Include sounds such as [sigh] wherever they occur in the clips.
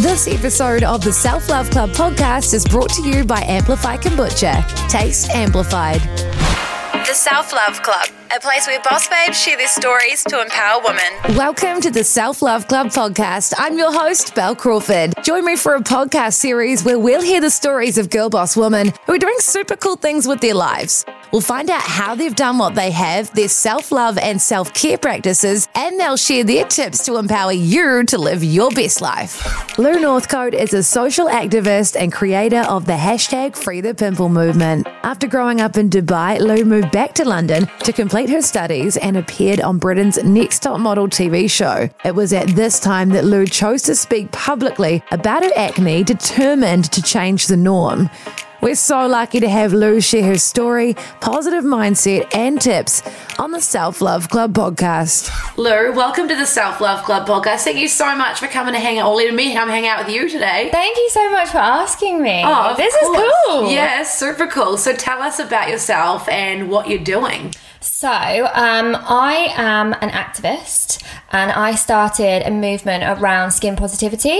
This episode of the Self Love Club podcast is brought to you by Amplify Kombucha. Taste amplified. The Self Love Club, a place where boss babes share their stories to empower women. Welcome to the Self Love Club podcast. I'm your host, Bel Crawford. Join me for a podcast series where we'll hear the stories of girl boss women who are doing super cool things with their lives. We'll find out how they've done what they have, their self love and self care practices, and they'll share their tips to empower you to live your best life. Lou Northcote is a social activist and creator of the hashtag Free the Pimple movement. After growing up in Dubai, Lou moved back to London to complete her studies and appeared on Britain's Next Top Model TV show. It was at this time that Lou chose to speak publicly about her acne, determined to change the norm. We're so lucky to have Lou share her story, positive mindset, and tips on the Self Love Club podcast. Lou, welcome to the Self Love Club podcast. Thank you so much for coming to hang out, or letting me come hang out with you today. Thank you so much for asking me. Oh, of this course. is cool. Yes, super cool. So tell us about yourself and what you're doing. So, um, I am an activist and I started a movement around skin positivity.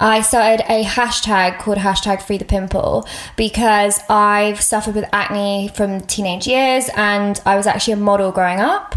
I started a hashtag called hashtag free the pimple because I've suffered with acne from teenage years and I was actually a model growing up.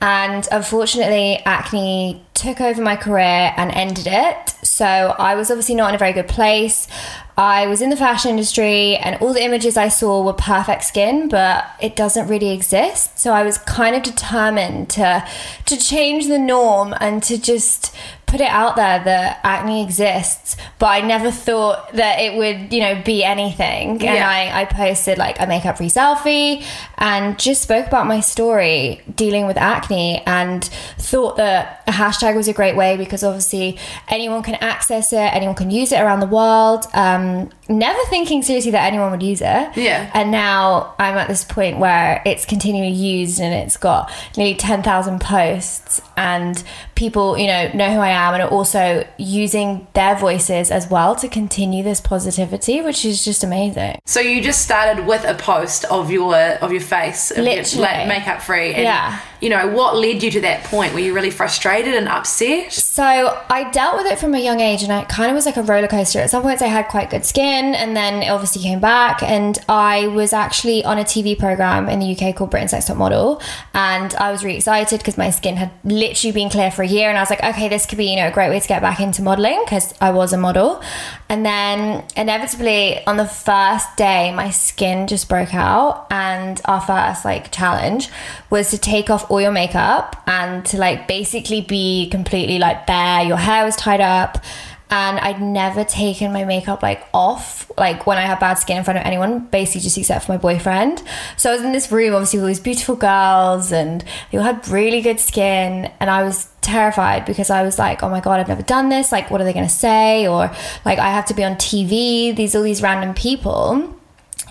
And unfortunately, acne took over my career and ended it. So I was obviously not in a very good place. I was in the fashion industry, and all the images I saw were perfect skin, but it doesn't really exist. So I was kind of determined to to change the norm and to just put it out there that acne exists, but I never thought that it would, you know, be anything. And Yeah. I, I posted like a makeup free selfie and just spoke about my story dealing with acne and thought that a hashtag was a great way because obviously anyone can access it, anyone can use it around the world. Um, never thinking seriously that anyone would use it. Yeah. And now I'm at this point where it's continually used and it's got nearly 10,000 posts and people, you know, know who I am Um, and are also using their voices as well to continue this positivity, which is just amazing. So you just started with a post of your of your face, of your, Literally. like makeup free. And, Yeah. You know what led you to that point? Were you really frustrated and upset? So I dealt with it from a young age, and it kind of was like a roller coaster. At some points, I had quite good skin, and then it obviously came back. And I was actually on a TV program in the UK called Britain's Next Top Model, and I was really excited because my skin had literally been clear for a year, and I was like, okay, this could be you know a great way to get back into modeling because I was a model. And then inevitably, on the first day, my skin just broke out, and our first like challenge was to take off all your makeup and to like basically be completely like bare. Your hair was tied up. And I'd never taken my makeup like off, like when I had bad skin in front of anyone, basically just except for my boyfriend. So I was in this room, obviously, with all these beautiful girls, and they all had really good skin. And I was terrified because I was like, oh my God, I've never done this. Like, what are they to say? Or like, I have to be on TV, these all these random people.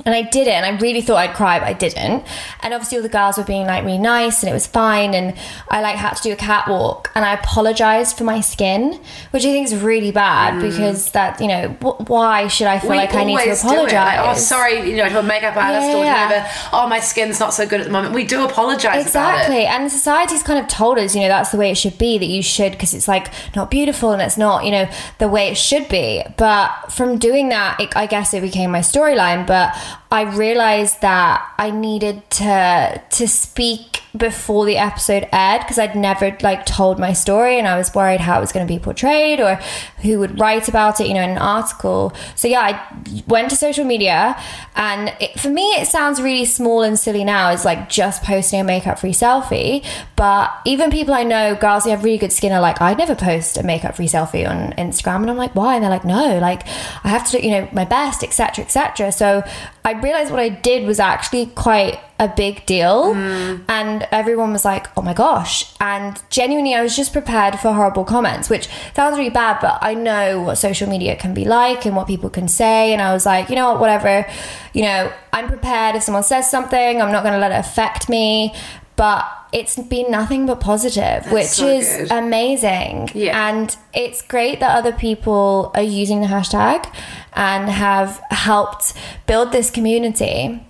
And I did it, and I really thought I'd cry, but I didn't. And obviously, all the girls were being like really nice, and it was fine. And I like had to do a catwalk, and I apologized for my skin, which I think is really bad mm. because that you know wh- why should I feel We like I need to it. Oh, apologize? Like, oh, sorry, you know, to a makeup artist Yeah, or yeah. whatever. Oh, my skin's not so good at the moment. We do apologize Exactly. about it. And society's kind of told us, you know, that's the way it should be, that you should, because it's like not beautiful and it's not, you know, the way it should be. But from doing that, it, I guess it became my storyline. But I realized that I needed to to speak before the episode aired because I'd never like told my story and I was worried how it was going to be portrayed or who would write about it, you know, in an article. So yeah, I went to social media and it, for me it sounds really small and silly now It's like just posting a makeup free selfie, but even people I know, girls who have really good skin are like, I'd never post a makeup free selfie on Instagram and I'm like, why? And they're like, no, like I have to do, you know, my best, etc., etc. So I realized what I did was actually quite a big deal. Mm. And everyone was like oh my gosh. And genuinely i was just prepared for horrible comments which sounds really bad but i know what social media can be like and what people can say. And i was like you know what whatever. You know i'm prepared. If someone says something i'm not going to let it affect me. But it's been nothing but positive which so is good. amazing. Yeah. and it's great that other people are using the hashtag and have helped build this community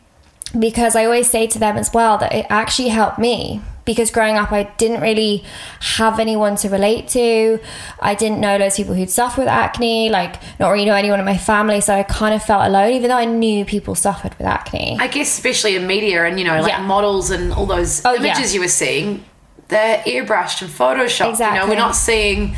because I always say to them as well that it actually helped me because growing up I didn't really have anyone to relate to. I didn't know loads of people who'd suffer with acne, like not really know anyone in my family, so I kind of felt alone, even though I knew people suffered with acne. I guess especially in media and you know like Yeah. models and all those Oh, yeah. images you were seeing, they're airbrushed and photoshopped. You know, Exactly. we're not seeing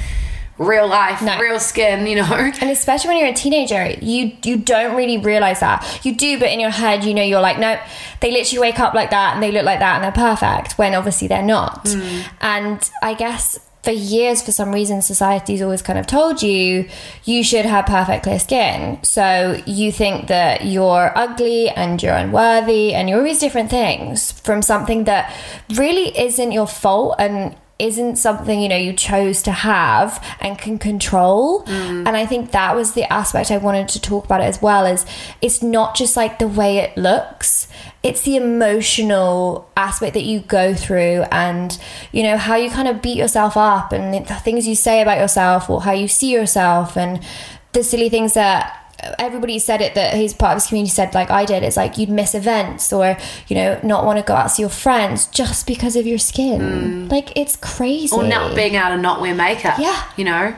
real life, No. real skin. You know, [laughs] And especially when you're a teenager, you you don't really realize that. You do, but in your head, you know, you're like, no, they literally wake up like that and they look like that and they're perfect. When obviously they're not. Hmm. And I guess for years, for some reason, society's always kind of told you you should have perfect clear skin. So you think that you're ugly and you're unworthy and you're all these different things from something that really isn't your fault and isn't something you know you chose to have and can control. Mm. And i think that was the aspect i wanted to talk about it as well is it's not just like the way it looks. It's the emotional aspect that you go through and you know how you kind of beat yourself up and the things you say about yourself or how you see yourself and the silly things that everybody said it that he's part of his community said like I did it's like you'd miss events or you know not want to go out to your friends just because of your skin mm. like it's crazy or not being able to not wear makeup. Yeah. you know,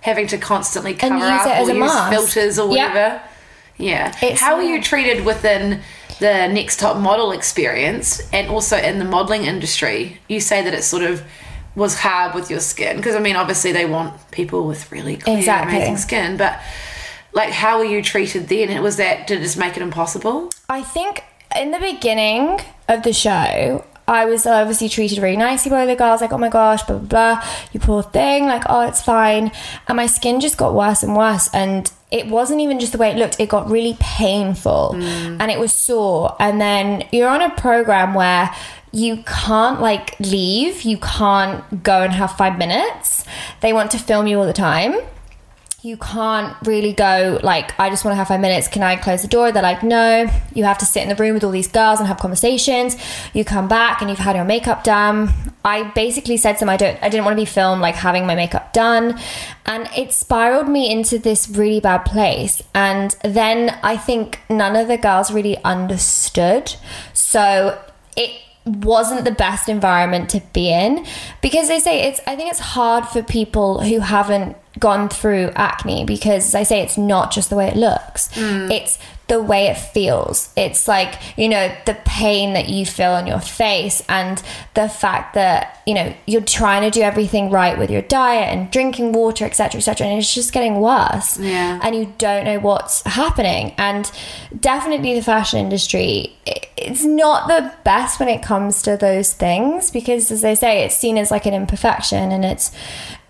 having to constantly cover use up it as or a use mask. filters or Yeah. whatever. Yeah. It's- How are you treated within the next top model experience and also in the modeling industry? You say that it sort of was hard with your skin because I mean, obviously they want people with really clear, Exactly. amazing skin, but like, how were you treated then? And was that did it just make it impossible? I think in the beginning of the show, I was obviously treated really nicely by the girls, like, oh my gosh, blah, blah, blah, you poor thing, like, oh, it's fine. And my skin just got worse and worse. And it wasn't even just the way it looked, it got really painful mm. and it was sore. And then you're on a program where you can't like leave, you can't go and have five minutes. They want to film you all the time you can't really go like i just want to have five minutes can i close the door? They're like no you have to sit in the room with all these girls and have conversations. You come back and you've had your makeup done. I basically said to them i don't i didn't want to be filmed like having my makeup done. And it spiraled me into this really bad place. And then i think none of the girls really understood. So it wasn't the best environment to be in. Because they say it's i think it's hard for people who haven't gone through acne because as i say it's not just the way it looks. Mm. It's the way it feels it's like you know the pain that you feel on your face and the fact that you know you're trying to do everything right with your diet and drinking water etc etc and it's just getting worse Yeah. and you don't know what's happening. And definitely the fashion industry, it's not the best when it comes to those things because, as they say, it's seen as like an imperfection and it's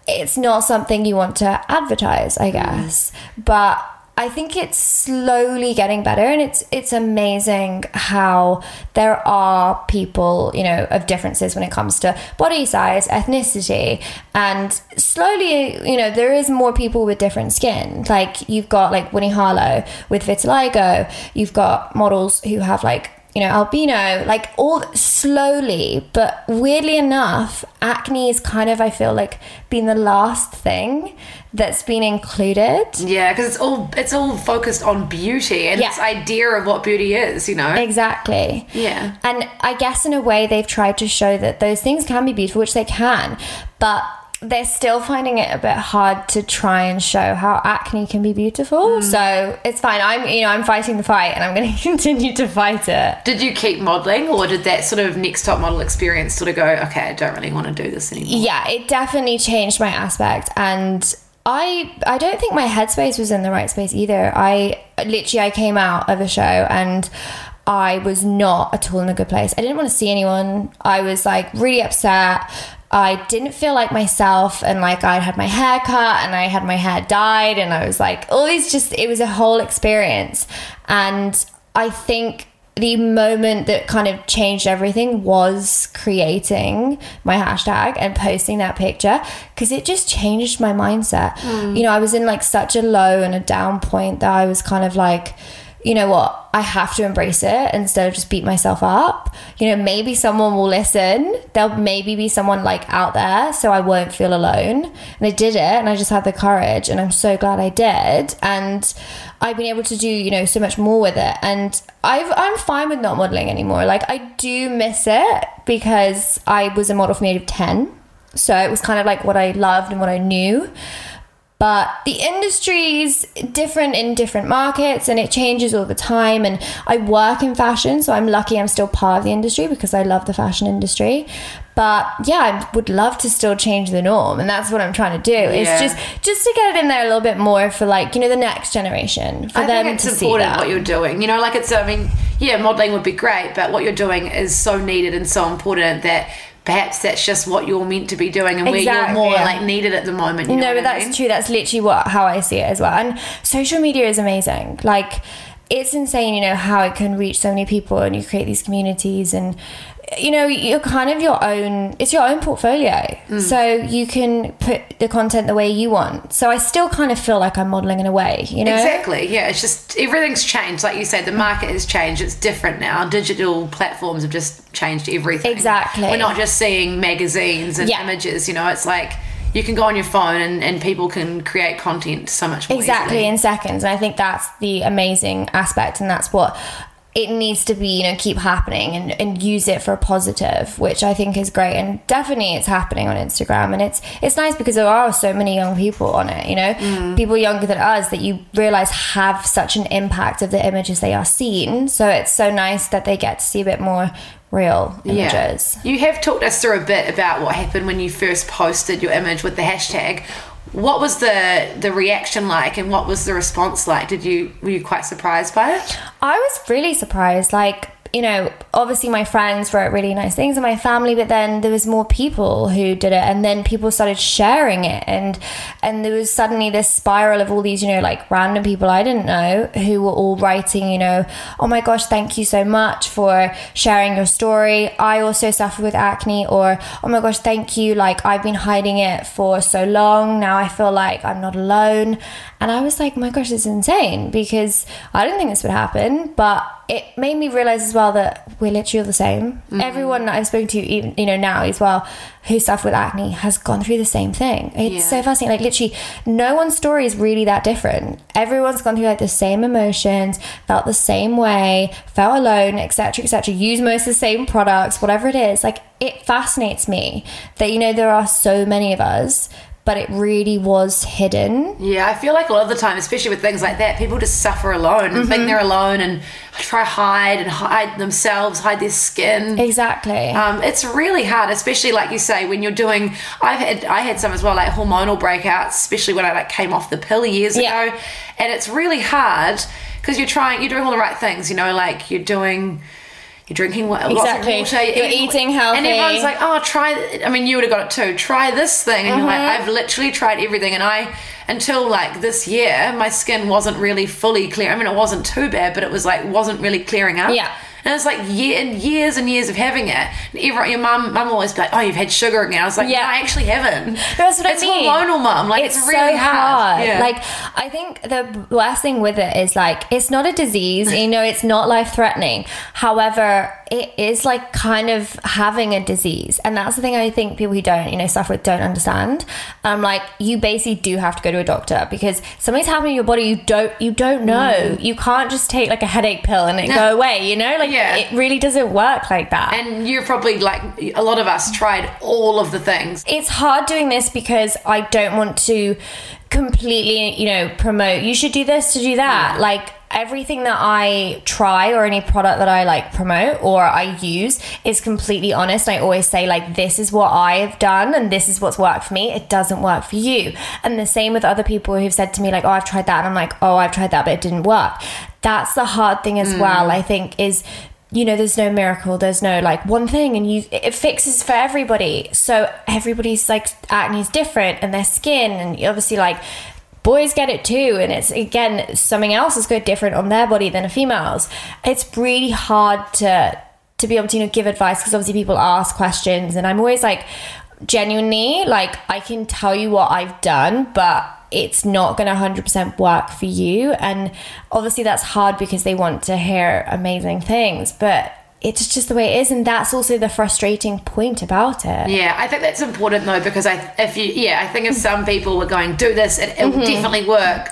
it's not something you want to advertise, I guess. Mm. But I think it's slowly getting better and it's it's amazing how there are people, you know, of differences when it comes to body size, ethnicity, and slowly, you know, there is more people with different skin. Like you've got like Winnie Harlow with vitiligo, you've got models who have like you know, albino, like all slowly, but weirdly enough, acne is kind of, I feel like, been the last thing that's been included. Yeah, because it's all it's all focused on beauty and Yeah. this idea of what beauty is. You know. Exactly. Yeah. And I guess in a way they've tried to show that those things can be beautiful, which they can, but they're still finding it a bit hard to try and show how acne can be beautiful. Mm. So it's fine. I'm you know, I'm fighting the fight and I'm gonna [laughs] continue to fight it. Did you keep modeling, or did that sort of next top model experience sort of go, okay, I don't really want to do this anymore? yeah it definitely changed my aspect and i i don't think my headspace was in the right space either. I literally i came out of a show and i was not at all in a good place. I didn't want to see anyone. I was like really upset. I didn't feel like myself, and like I'd had my hair cut and I had my hair dyed, and I was like, all these just, it was a whole experience. And I think the moment that kind of changed everything was creating my hashtag and posting that picture because it just changed my mindset. Hmm. You know, I was in like such a low and a down point that I was kind of like, you know what, I have to embrace it instead of just beat myself up. You know, maybe someone will listen. There'll maybe be someone like out there, so I won't feel alone. And I did it, and I just had the courage, and I'm so glad I did. And I've been able to do, you know, so much more with it. And I've, I'm fine with not modeling anymore. Like, I do miss it because I was a model from the age of 10. So it was kind of like what I loved and what I knew but the industry's different in different markets and it changes all the time and i work in fashion so i'm lucky i'm still part of the industry because i love the fashion industry but yeah i would love to still change the norm and that's what i'm trying to do Yeah. it's just just to get it in there a little bit more for like you know the next generation for I them think to it's see that what you're doing. You know, like it's. I mean, yeah, modeling would be great, but what you're doing is so needed and so important that perhaps that's just what you're meant to be doing, and where you're more yeah. like needed at the moment. You know no, but I that's mean? true. That's literally what how I see it as well. And social media is amazing. Like it's insane, you know, how it can reach so many people and you create these communities and you know, you're kind of your own it's your own portfolio. Hmm. So you can put the content the way you want. So I still kind of feel like I'm modeling in a way, you know? Exactly. Yeah, it's just everything's changed. Like you said, the market has changed. It's different now. Digital platforms have just changed everything. Exactly. We're not just seeing magazines and Yeah. images. You know, it's like you can go on your phone and, and people can create content so much more exactly easily. in seconds and i think that's the amazing aspect and that's what it needs to be you know keep happening and, and use it for a positive which i think is great. And definitely it's happening on instagram. And it's it's nice because there are so many young people on it you know? Mm. people younger than us that you realize have such an impact of the images they are seeing so it's so nice that they get to see a bit more real images. You have talked us through a bit about what happened when you first posted your image with the hashtag. What was the the reaction like, and what was the response like? Did you were you quite surprised by it? I was really surprised. Like, you know, obviously my friends wrote really nice things and my family, but then there was more people who did it and then people started sharing it and and there was suddenly this spiral of all these, you know, like random people I didn't know who were all writing, you know, oh my gosh, thank you so much for sharing your story. I also suffer with acne or oh my gosh, thank you. Like I've been hiding it for so long. Now I feel like I'm not alone. And I was like, oh my gosh, it's insane because I didn't think this would happen, but it made me realize as well that we're literally all the same. Mm-hmm. Everyone that I've spoken to, even you know now as well, who suffered with acne, has gone through the same thing. It's Yeah. so fascinating. Like literally, no one's story is really that different. Everyone's gone through like the same emotions, felt the same way, felt alone, etc., etc. Use most of the same products, whatever it is. Like it fascinates me that you know there are so many of us, but it really was hidden. Yeah, I feel like a lot of the time, especially with things like that, people just suffer alone and Mm-hmm. think they're alone and try hide and hide themselves, hide their skin. Exactly. Um, it's really hard, especially like you say when you're doing. I've had I had some as well, like hormonal breakouts, especially when I like came off the pill years Yeah. ago, and it's really hard because you're trying, you're doing all the right things, you know, like you're doing. You're drinking wa- lots of Exactly. water. You're eating healthy. and everyone's like, "Oh, try." th- I mean, you would have got it too. Try this thing, and you're like, Mm-hmm. "I've literally tried everything." And I, until like this year, my skin wasn't really fully clear. I mean, it wasn't too bad, but it was like wasn't really clearing up. Yeah. And it's like year and years and years of having it. And everyone, your mum, mum always be like, "Oh, you've had sugar again." I was like, Yeah. "No, I actually haven't." That's what it's I mean. hormonal, mum. Like it's, really so hard. Yeah. Like I think the worst thing with it is like it's not a disease. you know, it's not life threatening. However, it is like kind of having a disease, and that's the thing I think people who don't, you know, suffer with don't understand. Um, like you basically do have to go to a doctor because something's happening in your body. You don't, you don't know. You can't just take like a headache pill and it go away. You know, like Yeah. it really doesn't work like that. and you're probably like a lot of us tried all of the things. it's hard doing this because I don't want to completely, you know, promote you should do this to do that. Like everything that I try or any product that I like promote or I use is completely honest. I always say like this is what I've done and this is what's worked for me. It doesn't work for you. And the same with other people who've said to me like, "Oh, I've tried that." And I'm like, "Oh, I've tried that, but it didn't work." That's the hard thing as well. Mm. I think is you know there's no miracle there's no like one thing and you it fixes for everybody so everybody's like acne is different and their skin and obviously like boys get it too and it's again something else is good different on their body than a female's it's really hard to to be able to you know give advice because obviously people ask questions and i'm always like genuinely like i can tell you what i've done but it's not going to 100% work for you. And obviously, that's hard because they want to hear amazing things, but it's just the way it is. And that's also the frustrating point about it. Yeah, I think that's important though because I if you yeah I think if some people were going do this it, it will mm-hmm. definitely work.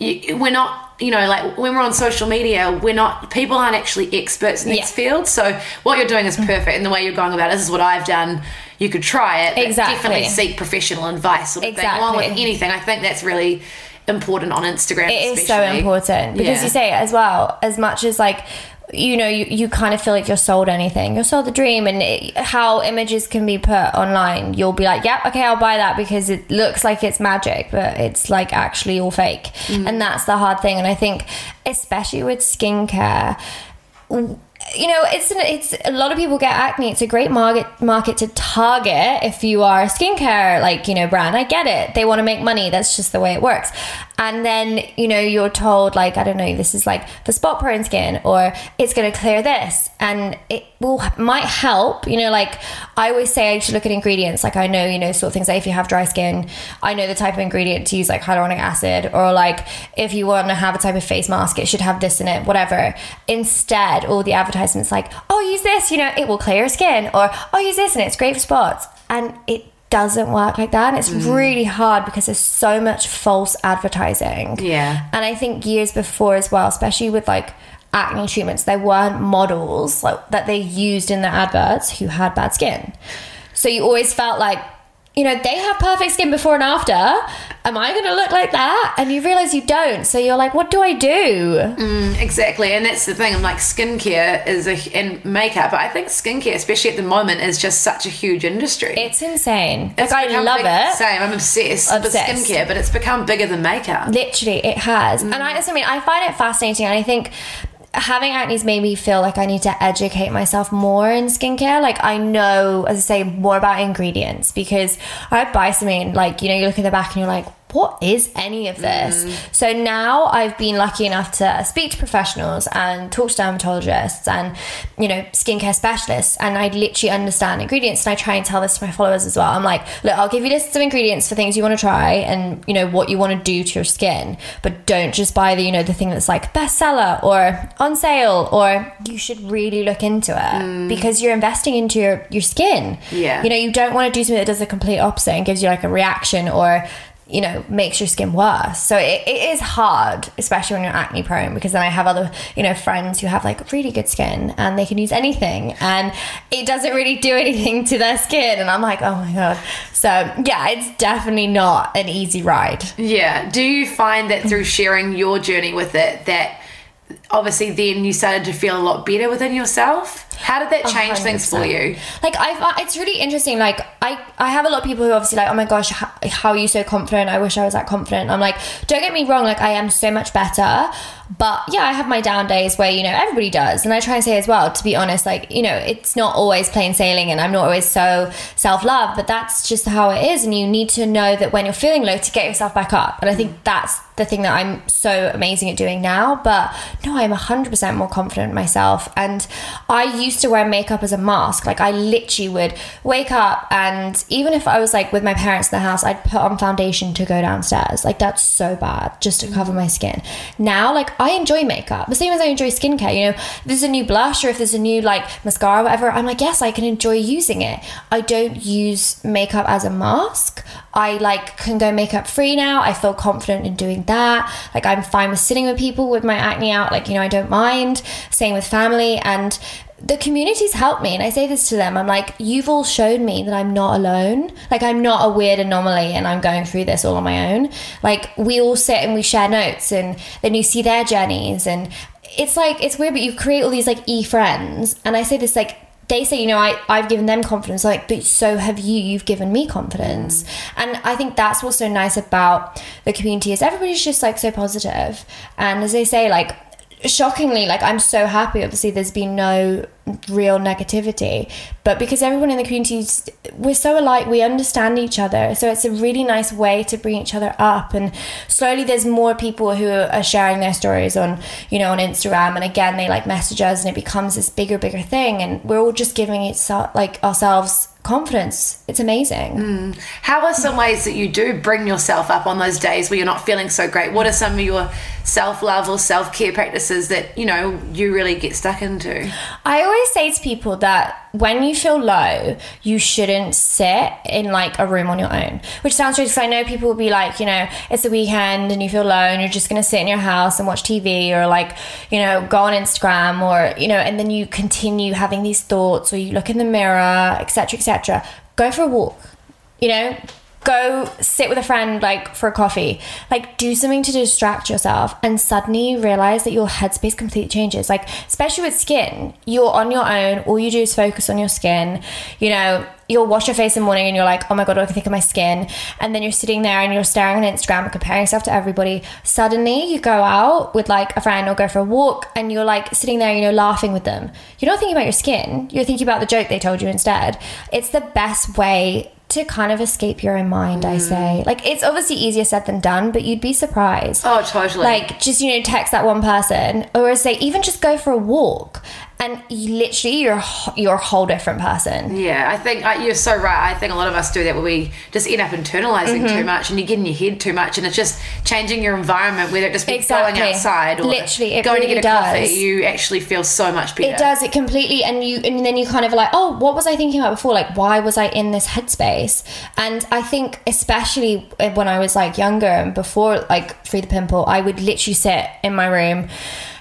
You, we're not you know like when we're on social media we're not people aren't actually experts in Yeah. this field. So what you're doing is perfect and the way you're going about it, this is what I've done. You could try it. Exactly. Definitely seek professional advice. Of thing. Along with anything, I think that's really important on Instagram. It is so important because Yeah. you say it as well as much as like you know you, you kind of feel like you're sold anything. You're sold the dream and it, how images can be put online you'll be like yep okay i'll buy that because it looks like it's magic but it's like actually all fake. Mm. And that's the hard thing and i think especially with skincare you know, it's an, it's a lot of people get acne. It's a great market market to target if you are a skincare like you know brand. I get it. They want to make money. That's just the way it works. And then you know you're told like I don't know this is like for spot prone skin or it's going to clear this and it will might help. You know, like I always say I should look at ingredients. Like I know you know sort of things like if you have dry skin, I know the type of ingredient to use like hyaluronic acid or like if you want to have a type of face mask, it should have this in it. Whatever. Instead, all the advertisements like, oh, use this, you know, it will clear your skin, or oh, use this and it's great for spots. And it doesn't work like that. And it's mm. really hard because there's so much false advertising. Yeah. And I think years before as well, especially with like acne treatments, there weren't models like that they used in their adverts who had bad skin. So you always felt like, you know, they have perfect skin before and after. Am I going to look like that? And you realize you don't. So you're like, what do I do? Mm, exactly, and that's the thing. I'm like, skincare is a and makeup. But I think skincare, especially at the moment, is just such a huge industry. It's insane. It's like I love big- it. Same. I'm obsessed, Obsessed. with skincare, but it's become bigger than makeup. Literally, it has. And I mm. I mean, I find it fascinating. And I think having acne's made me feel like I need to educate myself more in skincare. Like, I know, as I say, more about ingredients because I buy something, like, you know, you look at the back and you're like, what is any of this? Mm. So now I've been lucky enough to speak to professionals and talk to dermatologists and, you know, skincare specialists. And I literally understand ingredients. And I try and tell this to my followers as well. I'm like, look, I'll give you lists of ingredients for things you want to try and, you know, what you want to do to your skin. But don't just buy the, you know, the thing that's like bestseller or on sale or you should really look into it mm. because you're investing into your, your skin. Yeah. You know, you don't want to do something that does the complete opposite and gives you like a reaction or you know makes your skin worse. So it, it is hard especially when you're acne prone because then i have other you know friends who have like really good skin and they can use anything and it doesn't really do anything to their skin. And i'm like oh my god. So yeah it's definitely not an easy ride. Yeah. Do you find that through sharing your journey with it, that obviously then you started to feel a lot better within yourself? How did that change things for you? Like i it's really interesting. Like I, I have a lot of people who obviously like, oh my gosh, how, how are you so confident? I wish I was that confident. I'm like, don't get me wrong. Like I am so much better, but yeah, I have my down days where you know everybody does, and I try and say as well. To be honest, like you know, it's not always plain sailing, and I'm not always so self love, but that's just how it is. And you need to know that when you're feeling low, to get yourself back up. And I think that's the thing that I'm so amazing at doing now. But no, I'm 100% more confident myself. And I used to wear makeup as a mask. Like I literally would wake up and even if I was like with my parents in the house, I'd put on foundation to go downstairs. Like that's so bad just to cover my skin. Now, like I enjoy makeup the same as I enjoy skincare. You know, there's a new blush or if there's a new like mascara, or whatever, I'm like, yes, I can enjoy using it. I don't use makeup as a mask. I like can go makeup free now. I feel confident in doing that. Like I'm fine with sitting with people with my acne out. Like, you know, I don't mind. Same with family and the community's helped me and I say this to them I'm like you've all shown me that I'm not alone like I'm not a weird anomaly and I'm going through this all on my own like we all sit and we share notes and then you see their journeys and it's like it's weird but you create all these like e-friends and I say this like they say, you know, I, I've given them confidence, like, but so have you, you've given me confidence. Mm. And I think that's what's so nice about the community is everybody's just like so positive. And as they say, like, shockingly, like, I'm so happy. Obviously, there's been no real negativity, but because everyone in the community, we're so alike, we understand each other. So it's a really nice way to bring each other up. And slowly, there's more people who are sharing their stories on, you know, on Instagram. And again, they like message us, and it becomes this bigger, bigger thing. And we're all just giving it like ourselves confidence. It's amazing. Hmm. How are some ways that you do bring yourself up on those days where you're not feeling so great? What are some of your self love or self care practices that you know you really get stuck into? I always say to people that when you feel low, you shouldn't sit in like a room on your own. Which sounds strange because I know people will be like, you know, it's the weekend and you feel low and you're just gonna sit in your house and watch TV or like, you know, go on Instagram or you know, and then you continue having these thoughts or you look in the mirror, etc., etc. Go for a walk. You know, go sit with a friend like for a coffee. Like do something to distract yourself and suddenly you realize that your headspace completely changes. Like especially with skin you're on your own. All you do is focus on your skin. You know you'll wash your face in the morning and you're like oh my god what do i think of my skin. And then you're sitting there and you're staring on instagram comparing yourself to everybody. Suddenly you go out with like a friend or go for a walk and you're like sitting there you know laughing with them. You're not thinking about your skin. You're thinking about the joke they told you instead. It's the best way to kind of escape your own mind, I mm. say. Like, it's obviously easier said than done, but you'd be surprised. Oh, totally. Like, just, you know, text that one person, or say, even just go for a walk, and you literally, you're, a- you're a whole different person. Yeah, I think uh, you're so right. I think a lot of us do that where we just end up internalizing Mm-hmm. too much and you get in your head too much and it's just changing your environment, whether it just be going outside or Literally, it going to really get a coffee, does. you actually feel so much better. It does it completely, and you, and then you kind of like, oh, what was I thinking about before? Like, why was I in this headspace? And I think, especially when I was like younger and before like Free the Pimple, I would literally sit in my room,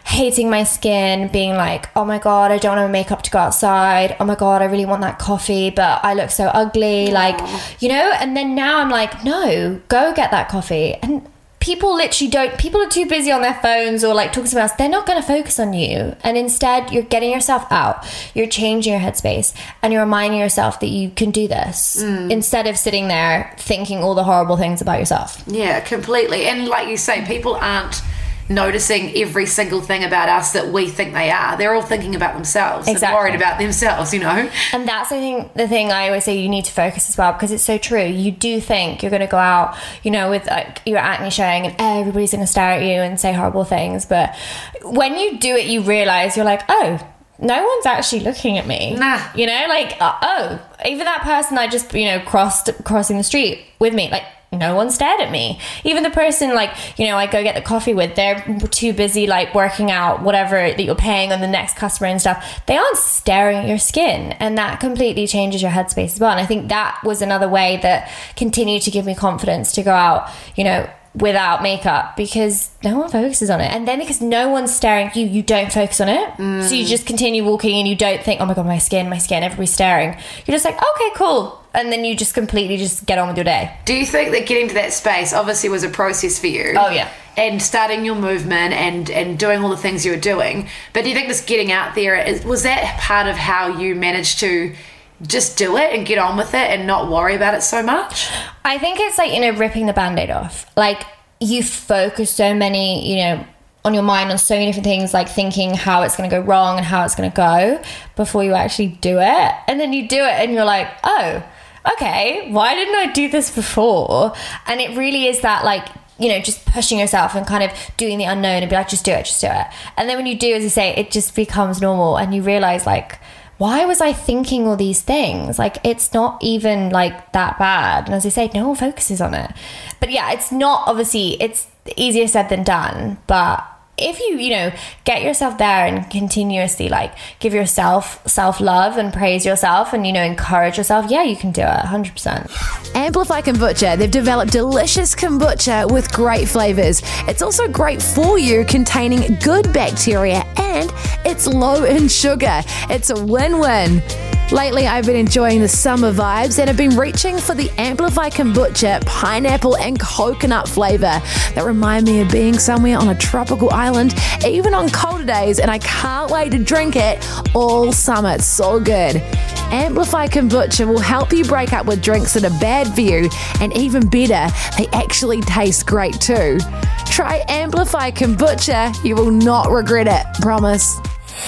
hating my skin, being like, oh my god, I don't have makeup to go outside. Oh my god, I really want that coffee, but I look so ugly. Like, you know. And then now I'm like, no, go get that coffee and people literally don't people are too busy on their phones or like talking to someone else they're not going to focus on you and instead you're getting yourself out you're changing your headspace and you're reminding yourself that you can do this mm. instead of sitting there thinking all the horrible things about yourself Yeah, completely. And like you say, people aren't noticing every single thing about us that we think they are. They're all thinking about themselves Exactly. worried about themselves, you know? and that's i think the thing i always say you need to focus as well because it's so true you do think you're going to go out you know with like your acne showing and everybody's going to stare at you and say horrible things but when you do it you realize you're like oh no one's actually looking at me Nah. you know like uh, oh even that person i just you know crossed crossing the street with me like no one stared at me. Even the person like you know i go get the coffee with they're too busy like working out whatever that you're paying on the next customer and stuff. They aren't staring at your skin and that completely changes your headspace as well. And i think that was another way that continued to give me confidence to go out you know without makeup because no one focuses on it. And then because no one's staring at you you don't focus on it. So you mm. just continue walking and you don't think oh my god my skin my skin everybody's staring. You're just like okay cool. And then you just completely just get on with your day. Do you think that getting to that space obviously was a process for you? Oh, yeah. And starting your movement and and doing all the things you were doing, but do you think just getting out there is, was that part of how you managed to just do it and get on with it and not worry about it so much? I think it's like, you know, ripping the band aid off. Like, you focus so many, you know, on your mind on so many different things, like thinking how it's going to go wrong and how it's going to go before you actually do it. And then you do it and you're like, oh, okay, why didn't I do this before? And it really is that, like, you know, just pushing yourself and kind of doing the unknown and be like, just do it, just do it. And then when you do, as you say, it just becomes normal and you realize, like, why was I thinking all these things? Like, it's not even like that bad. And as I say, no one focuses on it. But yeah, it's not obviously, it's easier said than done. But if you, you know, get yourself there and continuously like give yourself self love and praise yourself and, you know, encourage yourself, yeah, you can do it 100%. Amplify Kombucha. They've developed delicious kombucha with great flavors. It's also great for you, containing good bacteria, and it's low in sugar. It's a win win. Lately, I've been enjoying the summer vibes and have been reaching for the Amplify Kombucha pineapple and coconut flavor that remind me of being somewhere on a tropical island, even on colder days, and I can't wait to drink it all summer. It's so good. Amplify Kombucha will help you break up with drinks that are bad for you, and even better, they actually taste great too. Try Amplify Kombucha, you will not regret it, promise.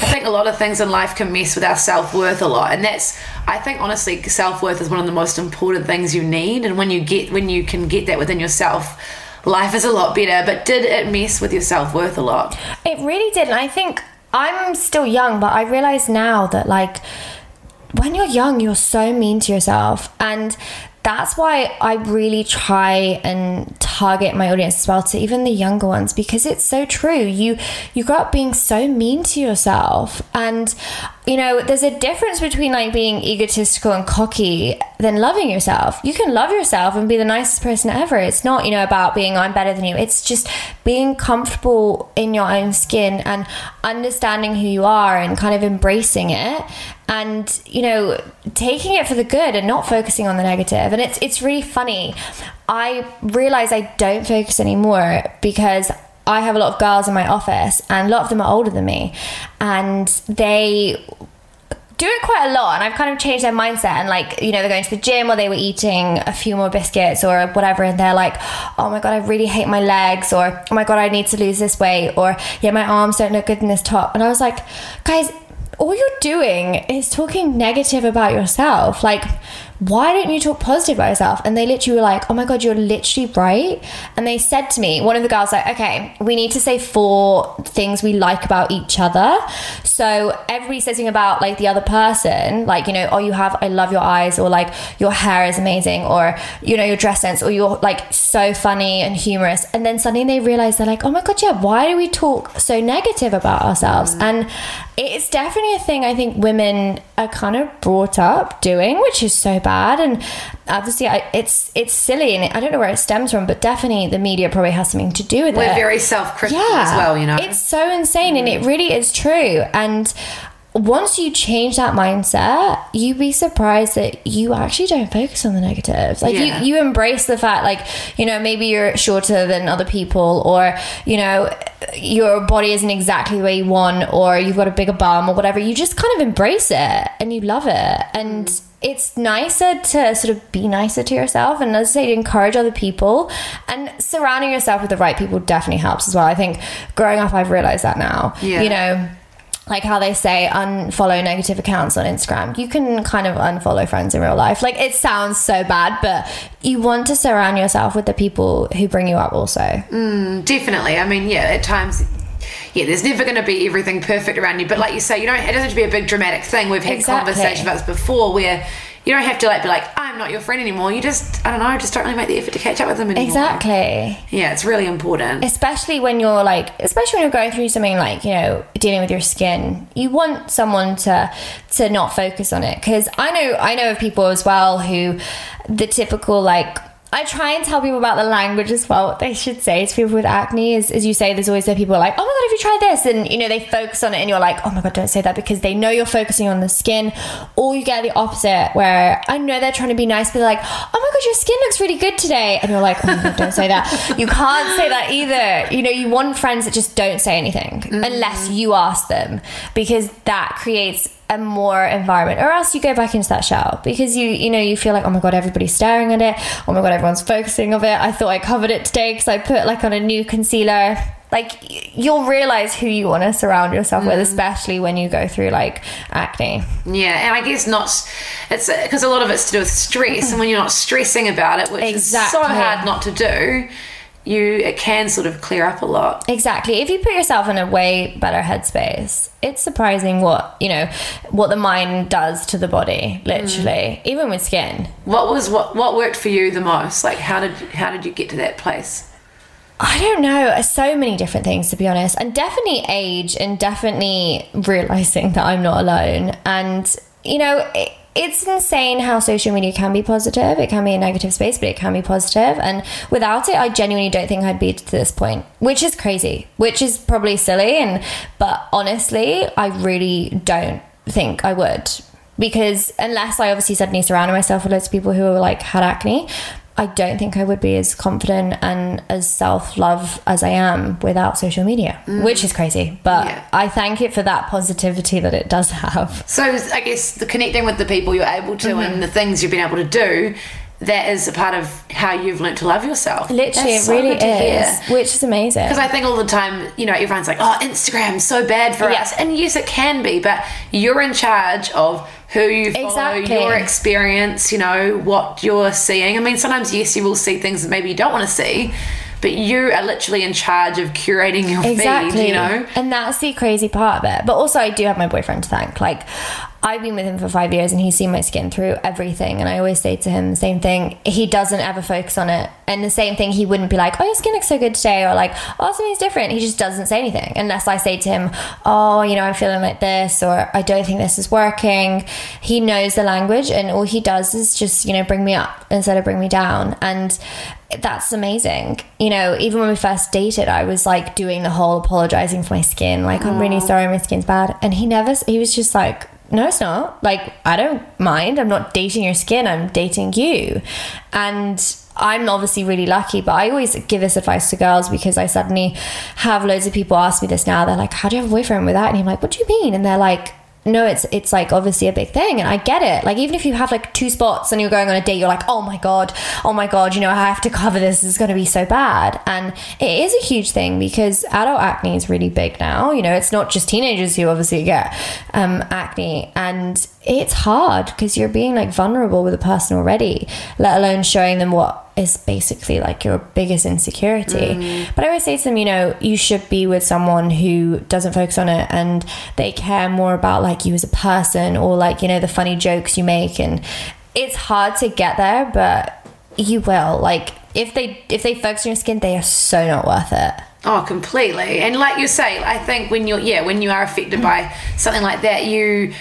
I think a lot of things in life can mess with our self worth a lot, and that's I think honestly self worth is one of the most important things you need, and when you get when you can get that within yourself, life is a lot better. But did it mess with your self worth a lot? It really did. And I think I'm still young, but I realize now that, like, when you're young, you're so mean to yourself. And that's why I really try and target my audience as well to even the younger ones because it's so true. You you grow up being so mean to yourself and you know, there's a difference between like being egotistical and cocky than loving yourself. You can love yourself and be the nicest person ever. It's not, you know, about being I'm better than you. It's just being comfortable in your own skin and understanding who you are and kind of embracing it and, you know, taking it for the good and not focusing on the negative. And it's it's really funny. I realize I don't focus anymore because I have a lot of girls in my office, and a lot of them are older than me, and they do it quite a lot. And I've kind of changed their mindset. And like you know they're going to the gym or they were eating a few more biscuits or whatever. And they're like oh my god I really hate my legs or oh my god I need to lose this weight or yeah my arms don't look good in this top. And I was like guys all you're doing is talking negative about yourself. Like why don't you talk positive about yourself? And they literally were like, oh my God, you're literally right. And they said to me, one of the girls, like, okay, we need to say four things we like about each other. So everybody says something about like the other person, like, you know, oh, you have, I love your eyes, or like your hair is amazing, or, you know, your dress sense, or you're like so funny and humorous. And then suddenly they realize they're like, oh my God, yeah, why do we talk so negative about ourselves? Mm. And it's definitely a thing I think women are kind of brought up doing, which is so bad. And obviously, I, it's it's silly, and I don't know where it stems from, but definitely the media probably has something to do with We're it. We're very self critical yeah, as well, you know. It's so insane, mm. and it mm. really is true. And once you change that mindset, you'd be surprised that you actually don't focus on the negatives. Like yeah. you, you embrace the fact, like, you know, maybe you're shorter than other people, or, you know, your body isn't exactly the way you want, or you've got a bigger bum, or whatever. You just kind of embrace it and you love it. And it's nicer to sort of be nicer to yourself and as I say, to encourage other people and surrounding yourself with the right people definitely helps as well. I think growing up, I've realized that now. Yeah. You know, like how they say unfollow negative accounts on Instagram. You can kind of unfollow friends in real life. Like it sounds so bad, but you want to surround yourself with the people who bring you up also. Mm, definitely. I mean, yeah, at times yeah, there's never going to be everything perfect around you. But like you say, you don't. It doesn't have to be a big dramatic thing. We've had exactly. conversations about this before, where you don't have to like be like, I'm not your friend anymore. You just, I don't know, just don't really make the effort to catch up with them anymore. Exactly. Yeah, it's really important. Especially when you're like, especially when you're going through something like, you know, dealing with your skin. You want someone to to not focus on it because I know I know of people as well who the typical like I try and tell people about the language as well. What they should say to people with acne is, as you say, there's always the people like, oh my god, have you tried this? And you know, they focus on it, and you're like, oh my god, don't say that because they know you're focusing on the skin. Or you get the opposite, where I know they're trying to be nice, but they're like, oh my god, your skin looks really good today, and you're like, oh my god, don't say that. [laughs] You can't say that either. You know, you want friends that just don't say anything mm-hmm. unless you ask them, because that creates a more environment or else you go back into that shell because you you know you feel like oh my god everybody's staring at it oh my god everyone's focusing of it i thought i covered it today because i put like on a new concealer like you'll realize who you want to surround yourself mm. with especially when you go through like acne yeah and i guess not it's because a lot of it's to do with stress and when you're not stressing about it which exactly. is so hard not to do you it can sort of clear up a lot. Exactly. If you put yourself in a way better headspace, it's surprising what, you know, what the mind does to the body, literally, mm. even with skin. What was what what worked for you the most? Like how did how did you get to that place? I don't know. So many different things, to be honest. And definitely age and definitely realizing that I'm not alone. And, you know, it, it's insane how social media can be positive. It can be a negative space, but it can be positive. And without it, I genuinely don't think I'd be to this point, which is crazy, which is probably silly. And but honestly, I really don't think I would because unless I obviously suddenly surrounded myself with loads of people who were like had acne, I don't think I would be as confident and as self love as I am without social media, mm. which is crazy. But yeah. I thank it for that positivity that it does have. So I guess the connecting with the people you're able to mm-hmm. and the things you've been able to do. That is a part of how you've learned to love yourself. Literally, That's it so really is, which is amazing. Because I think all the time, you know, everyone's like, "Oh, Instagram's so bad for yeah. us," and yes, it can be, but you're in charge of who you follow, exactly. your experience, you know, what you're seeing. I mean, sometimes, yes, you will see things that maybe you don't want to see, but you are literally in charge of curating your exactly. feed, you know? And that's the crazy part of it. But also, I do have my boyfriend to thank. Like, I've been with him for five years and he's seen my skin through everything. And I always say to him the same thing. He doesn't ever focus on it. And the same thing, he wouldn't be like, oh, your skin looks so good today, or like, oh, something's different. He just doesn't say anything unless I say to him, oh, you know, I'm feeling like this, or I don't think this is working. He knows the language and all he does is just, you know, bring me up instead of bring me down. And that's amazing. You know, even when we first dated, I was like doing the whole apologizing for my skin. Like, I'm really sorry, my skin's bad. And he never, he was just like, no, it's not. Like, I don't mind. I'm not dating your skin, I'm dating you. And I'm obviously really lucky, but I always give this advice to girls because I suddenly have loads of people ask me this now. They're like, How do you have a boyfriend with that? And I'm like, What do you mean? And they're like, no, it's it's like obviously a big thing, and I get it. Like even if you have like two spots and you're going on a date, you're like, oh my god, oh my god, you know, I have to cover this. This is going to be so bad, and it is a huge thing because adult acne is really big now. You know, it's not just teenagers who obviously get um, acne, and it's hard because you're being like vulnerable with a person already, let alone showing them what is basically like your biggest insecurity. But I always say to them, you know, you should be with someone who doesn't focus on it and they care more about like you as a person or like, you know, the funny jokes you make and it's hard to get there, but you will. Like if they if they focus on your skin, they are so not worth it. Oh, completely. And like you say, I think when you're yeah, when you are affected by something like that, you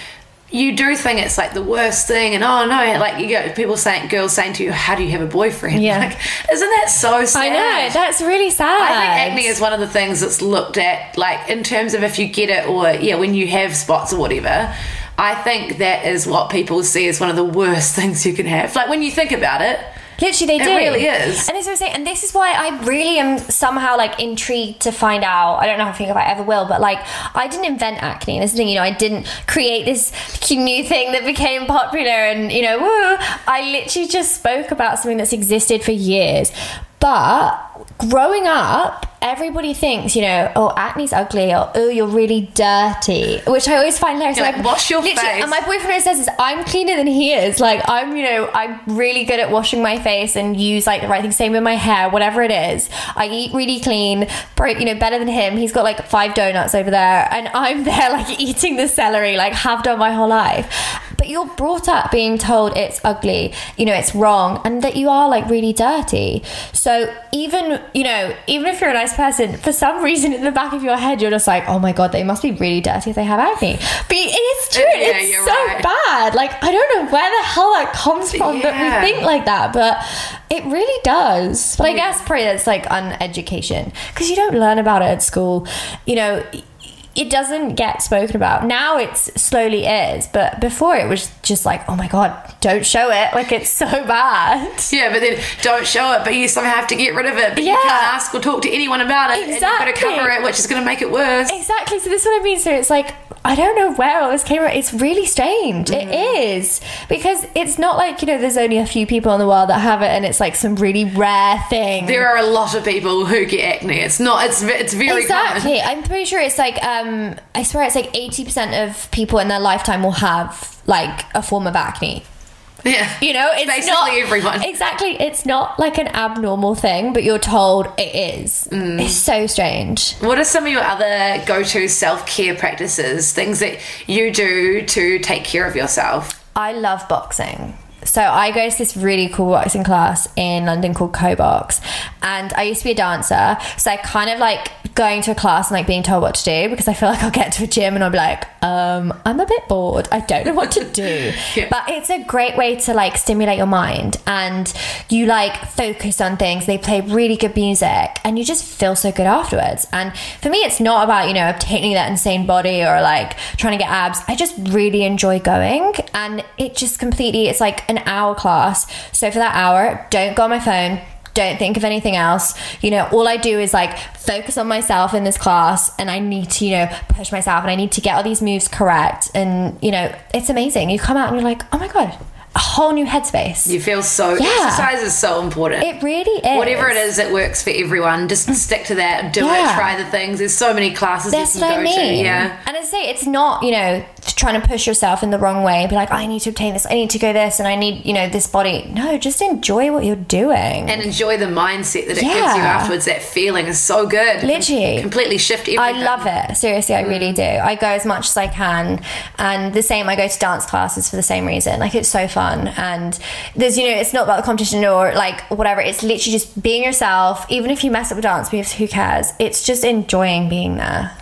you do think it's like the worst thing, and oh no, like you get people saying, girls saying to you, "How do you have a boyfriend?" Yeah. like, isn't that so sad? I know that's really sad. I think acne is one of the things that's looked at, like in terms of if you get it or yeah, when you have spots or whatever. I think that is what people see as one of the worst [laughs] things you can have. Like when you think about it, Literally, they It do. really is. And this is what I'm saying. And this is why I really am somehow like intrigued to find out. I don't know. If I think if I ever will, but like I didn't invent acne. And this thing, you know, I didn't create this new thing that became popular. And you know, woo! I literally just spoke about something that's existed for years. But growing up, everybody thinks, you know, oh, acne's ugly, or oh, you're really dirty, which I always find hilarious. You're like, wash your face. And my boyfriend always says is I'm cleaner than he is. Like I'm, you know, I'm really good at washing my face and use like the right thing. Same with my hair, whatever it is. I eat really clean, pro- you know, better than him. He's got like five donuts over there, and I'm [laughs] there like eating the celery, like have done my whole life. But you're brought up being told it's ugly, you know, it's wrong, and that you are like really dirty. So even, you know, even if you're a nice person, for some reason in the back of your head, you're just like, oh my god, they must be really dirty if they have acne. But it is uh, true. Yeah, it's so right. bad. Like I don't know where the hell that comes from that we think like that, but it really does. But I guess probably that's like uneducation because you don't learn about it at school. You know. It doesn't get spoken about. Now it's slowly is, but before it was just like, oh my god, don't show it. Like it's so [laughs] bad. Yeah, but then don't show it, but you somehow have to get rid of it. But you Yeah. can't ask or talk to anyone about it. And you've got to Exactly. cover it, which is going to make it worse. Exactly. So this is what I mean. So it's like I don't know where all this came from. It's really strange. It is because it's not like you know there's only a few people in the world that have it, and it's like some really rare thing. There are a lot of people who get acne. It's not. It's it's very exactly. I'm pretty sure it's like um I swear it's like eighty percent of people in their lifetime will have like a form of acne. [laughs] Yeah, You know, it's basically not everyone. Exactly, it's not like an abnormal thing, but you're told it is. Mm. It's so strange. What are some of your other go-to self-care practices? Things that you do to take care of yourself? I love boxing. So I go to this really cool boxing class in London called KOBOX, and I used to be a dancer. So I kind of like going to a class and like being told what to do because I feel like I'll get to a gym and I'll be like, um, I'm a bit bored. I don't know what to do. [laughs] Yeah. But it's a great way to like stimulate your mind and you like focus on things. They play really good music and you just feel so good afterwards. And for me, it's not about, you know, obtaining that insane body or like trying to get abs. I just really enjoy going and it just completely, it's like an hour class. So for that hour, don't go on my phone. Don't think of anything else. You know, all I do is like focus on myself in this class and I need to, you know, push myself and I need to get all these moves correct. And, you know, it's amazing. You come out and you're like, oh my God, a whole new headspace. You feel so. Yeah. Exercise is so important. it really is. Whatever it is it works for everyone, just mm. stick to that. Do Yeah. it. Try the things. There's so many classes That's you what can I mean. to. Yeah. And as I say, it's not, you know, trying to push yourself in the wrong way be like, I need to obtain this, I need to go this, and I need, you know, this body. No, just enjoy what you're doing. and enjoy the mindset that it gives you afterwards. That feeling is so good. Literally. completely shift I love it. Seriously, I really Mm. do. I go as much as I can. And the same, I go to dance classes for the same reason. Like, it's so fun. And there's, you know, it's not about the competition or like whatever. It's literally just being yourself. Even if you mess up a dance, because who cares? It's just enjoying being there.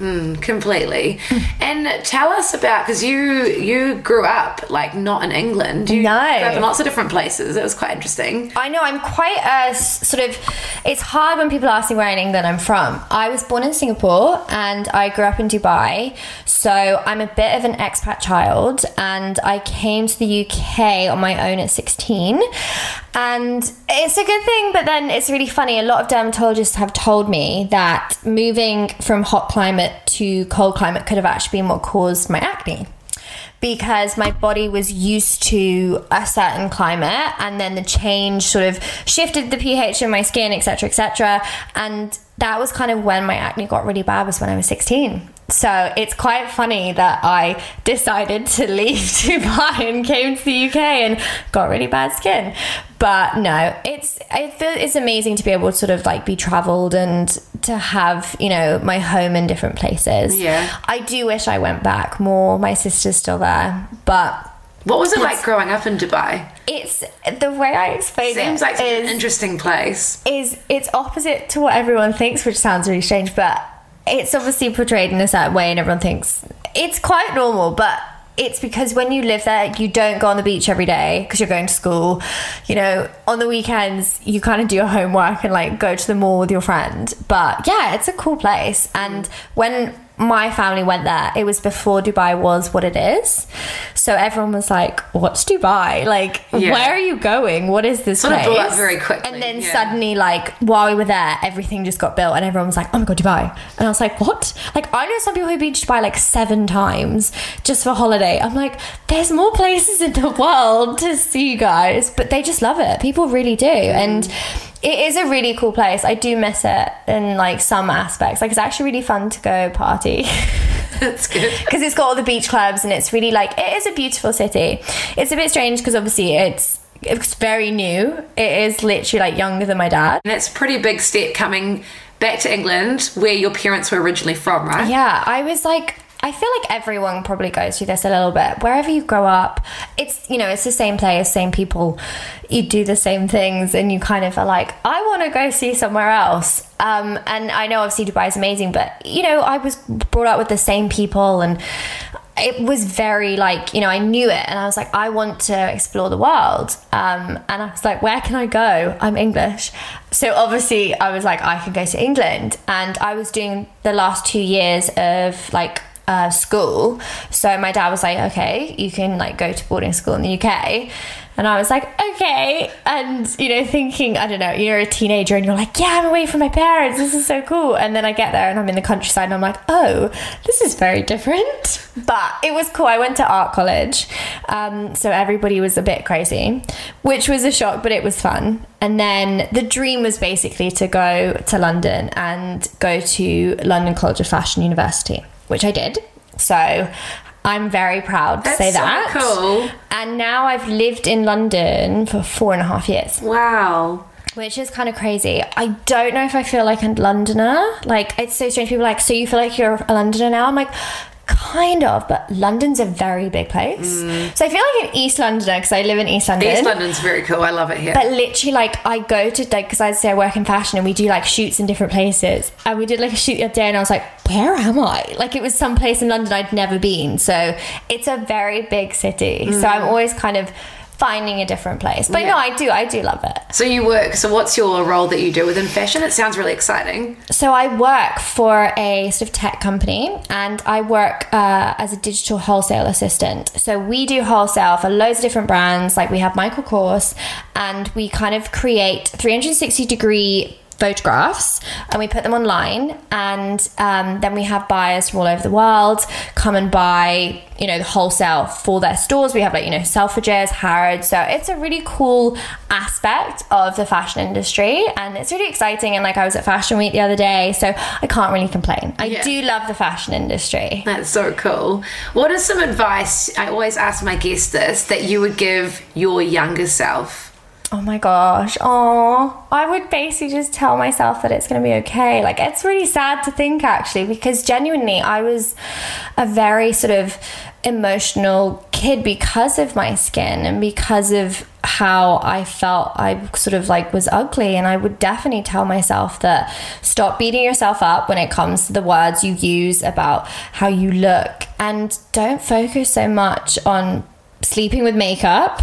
completely. [laughs] and tell us about because you you grew up like not in England. You No. grew up in lots of different places. It was quite interesting. I know I'm quite a sort of. It's hard when people ask me where in England I'm from. I was born in Singapore and I grew up in Dubai, so I'm a bit of an expat child. And I came to the UK on my own at 16, and it's a good thing. But then it's really funny. A lot of dermatologists have told me that moving from hot climate to cold climate could have actually been what caused my acne because my body was used to a certain climate and then the change sort of shifted the pH in my skin etc etc and that was kind of when my acne got really bad was when I was 16 so it's quite funny that I decided to [laughs] leave [laughs] Dubai and came to the UK and got really bad skin but no it's I feel it's amazing to be able to sort of like be traveled and to have you know my home in different places Yeah. I do wish I went back more. My sister's still there, but What was it like growing up in Dubai? it's the way I explain Seems it Seems like such an interesting place. is it's opposite to what everyone thinks, which sounds really strange, but it's obviously portrayed in a certain way, and everyone thinks it's quite normal, but. It's because when you live there, you don't go on the beach every day because you're going to school. You know, on the weekends, you kind of do your homework and like go to the mall with your friend. But yeah, it's a cool place. And when my family went there, it was before Dubai was what it is. So everyone was like, "What's Dubai? Like, Yeah. where are you going? What is this Sort place?" blew up very quickly, And then yeah. suddenly, like while we were there, everything just got built, and everyone was like, "Oh my god, Dubai!" And I was like, "What?" Like I know some people who've been to Dubai like seven times just for holiday. I'm like, "There's more places in the world to see, you guys," but they just love it. People really do, and. It is a really cool place. I do miss it in like some aspects. Like it's actually really fun to go party. [laughs] That's good. because it's got all the beach clubs and it's really like it is a beautiful city. It's a bit strange because obviously it's it's very new. It is literally like younger than my dad. And it's a pretty big step coming back to England, where your parents were originally from, right? Yeah, I was like. I feel like everyone probably goes through this a little bit. Wherever you grow up, it's you know it's the same place, same people. You do the same things, and you kind of are like, I want to go see somewhere else. Um, and I know obviously Dubai is amazing, but you know I was brought up with the same people, and it was very like you know I knew it, and I was like, I want to explore the world. Um, and I was like, where can I go? I'm English, so obviously I was like, I can go to England, and I was doing the last two years of like uh, school. So my dad was like, okay, you can like go to boarding school in the UK. And I was like, okay. And, you know, thinking, I don't know, you're a teenager and you're like, yeah, I'm away from my parents. This is so cool. And then I get there and I'm in the countryside and I'm like, oh, this is very different. But it was cool. I went to art college. Um, so everybody was a bit crazy, which was a shock, but it was fun. And then the dream was basically to go to London and go to London College of Fashion University which I did. So I'm very proud to That's say so that. cool. And now I've lived in London for four and a half years, Wow. which is kind of crazy. I don't know if I feel like a Londoner. Like, it's so strange. People are like, so you feel like you're a Londoner now? I'm like, kind of, but London's a very big place. So I feel like an East Londoner because I live in East London. Mm. East London's very cool. I love it here. But literally, like, I go to like because I say I work in fashion and we do like shoots in different places. And we did like a shoot the other day, and I was like, "Where am I?" Like, it was some place in London I'd never been. So it's a very big city. So I'm always kind of finding a different place. But no, I do, I do love it. so you work. So what's your role that you do within fashion? It sounds really exciting. So I work for a sort of tech company, and I work uh, as a digital wholesale assistant. So we do wholesale for loads of different brands. Like we have Michael Kors, and we kind of create 360 degree photographs and we put them online and um, then we have buyers from all over the world come and buy you know the wholesale for their stores we have like you know selfridges harrods so it's a really cool aspect of the fashion industry and it's really exciting and like i was at fashion week the other day so i can't really complain i Yeah. do love the fashion industry That's so cool. What is some advice? I always ask my guests this that you would give your younger self. Oh my gosh. Oh, I would basically just tell myself that it's going to be okay. Like, it's really sad to think actually, because genuinely, I was a very sort of emotional kid because of my skin and because of how I felt I sort of like was ugly. And I would definitely tell myself that stop beating yourself up when it comes to the words you use about how you look and don't focus so much on sleeping with makeup.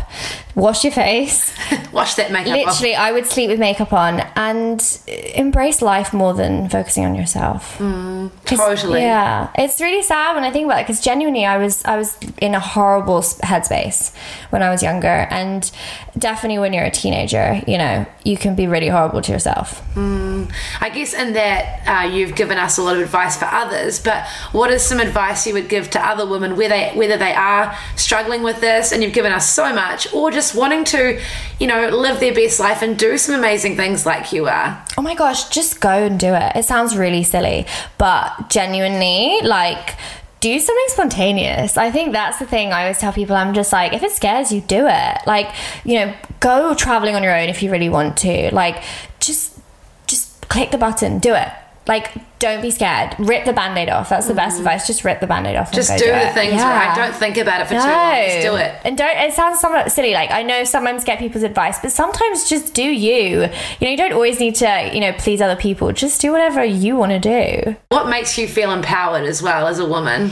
Wash your face. [laughs] Wash that makeup off. Literally, I would sleep with makeup on and embrace life more than focusing on yourself. Mm, Totally. Yeah, it's really sad when I think about it because genuinely, I was I was in a horrible headspace when I was younger, and definitely when you're a teenager, you know, you can be really horrible to yourself. I guess in that uh, you've given us a lot of advice for others, but what is some advice you would give to other women whether whether they are struggling with this and you've given us so much or just wanting to, you know, live their best life and do some amazing things like you are? Oh my gosh, just go and do it. It sounds really silly, but genuinely, like, do something spontaneous. I think that's the thing I always tell people. I'm just like, if it scares you, do it. Like, you know, go traveling on your own if you really want to. Like, just just click the button, do it. Like, don't be scared. Rip the band-aid off. That's the best mm-hmm. advice. Just rip the band-aid off. Just go do the it. things right. Don't think about it for too long. Just do it. And don't, it sounds somewhat silly. Like, I know sometimes get people's advice, but sometimes just do you. You know, you don't always need to, you know, please other people. Just do whatever you want to do. What makes you feel empowered as well as a woman?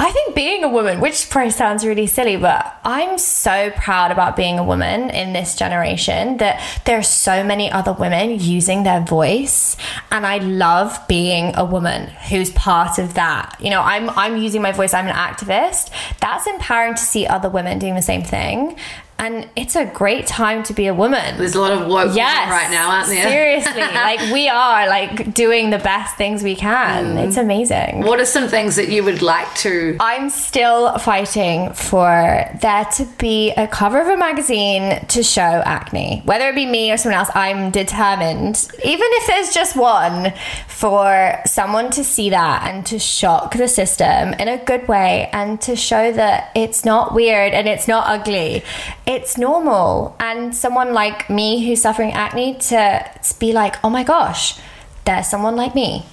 I think being a woman, which probably sounds really silly, but I'm so proud about being a woman in this generation that there are so many other women using their voice. And I love being a woman who's part of that. You know, I'm I'm using my voice, I'm an activist. That's empowering to see other women doing the same thing. And it's a great time to be a woman. There's a lot of woke Yes. women right now, aren't there? Seriously. [laughs] like we are like doing the best things we can. Mm. It's amazing. What are some things that you would like to? I'm still fighting for there to be a cover of a magazine to show acne. Whether it be me or someone else, I'm determined, even if there's just one, for someone to see that and to shock the system in a good way and to show that it's not weird and it's not ugly. It's normal. And someone like me who's suffering acne to be like, oh my gosh, there's someone like me.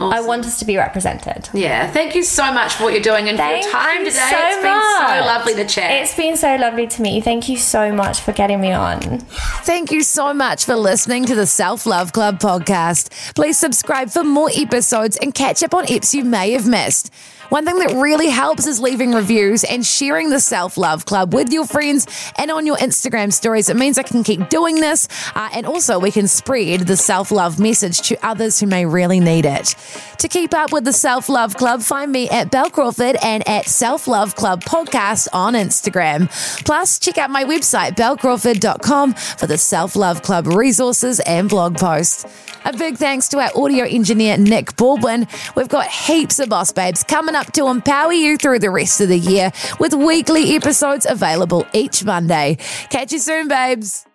I want us to be represented. Yeah, thank you so much for what you're doing and Thank for your time you today. so it's been so lovely to chat. It's been so lovely to meet you. Thank you so much for getting me on. Thank you so much for listening to the Self Love Club podcast. Please subscribe for more episodes and catch up on eps you may have missed. One thing that really helps is leaving reviews and sharing the Self Love Club with your friends and on your Instagram stories. It means I can keep doing this, uh, and also we can spread the self love message to others who may really need it. To keep up with the Self Love Club, find me at Bel Crawford and at Self Love Club Podcast on Instagram. Plus, check out my website, belcrawford.com, for the Self Love Club resources and blog posts. A big thanks to our audio engineer, Nick Baldwin. We've got heaps of Boss Babes coming up to empower you through the rest of the year with weekly episodes available each Monday. Catch you soon, babes.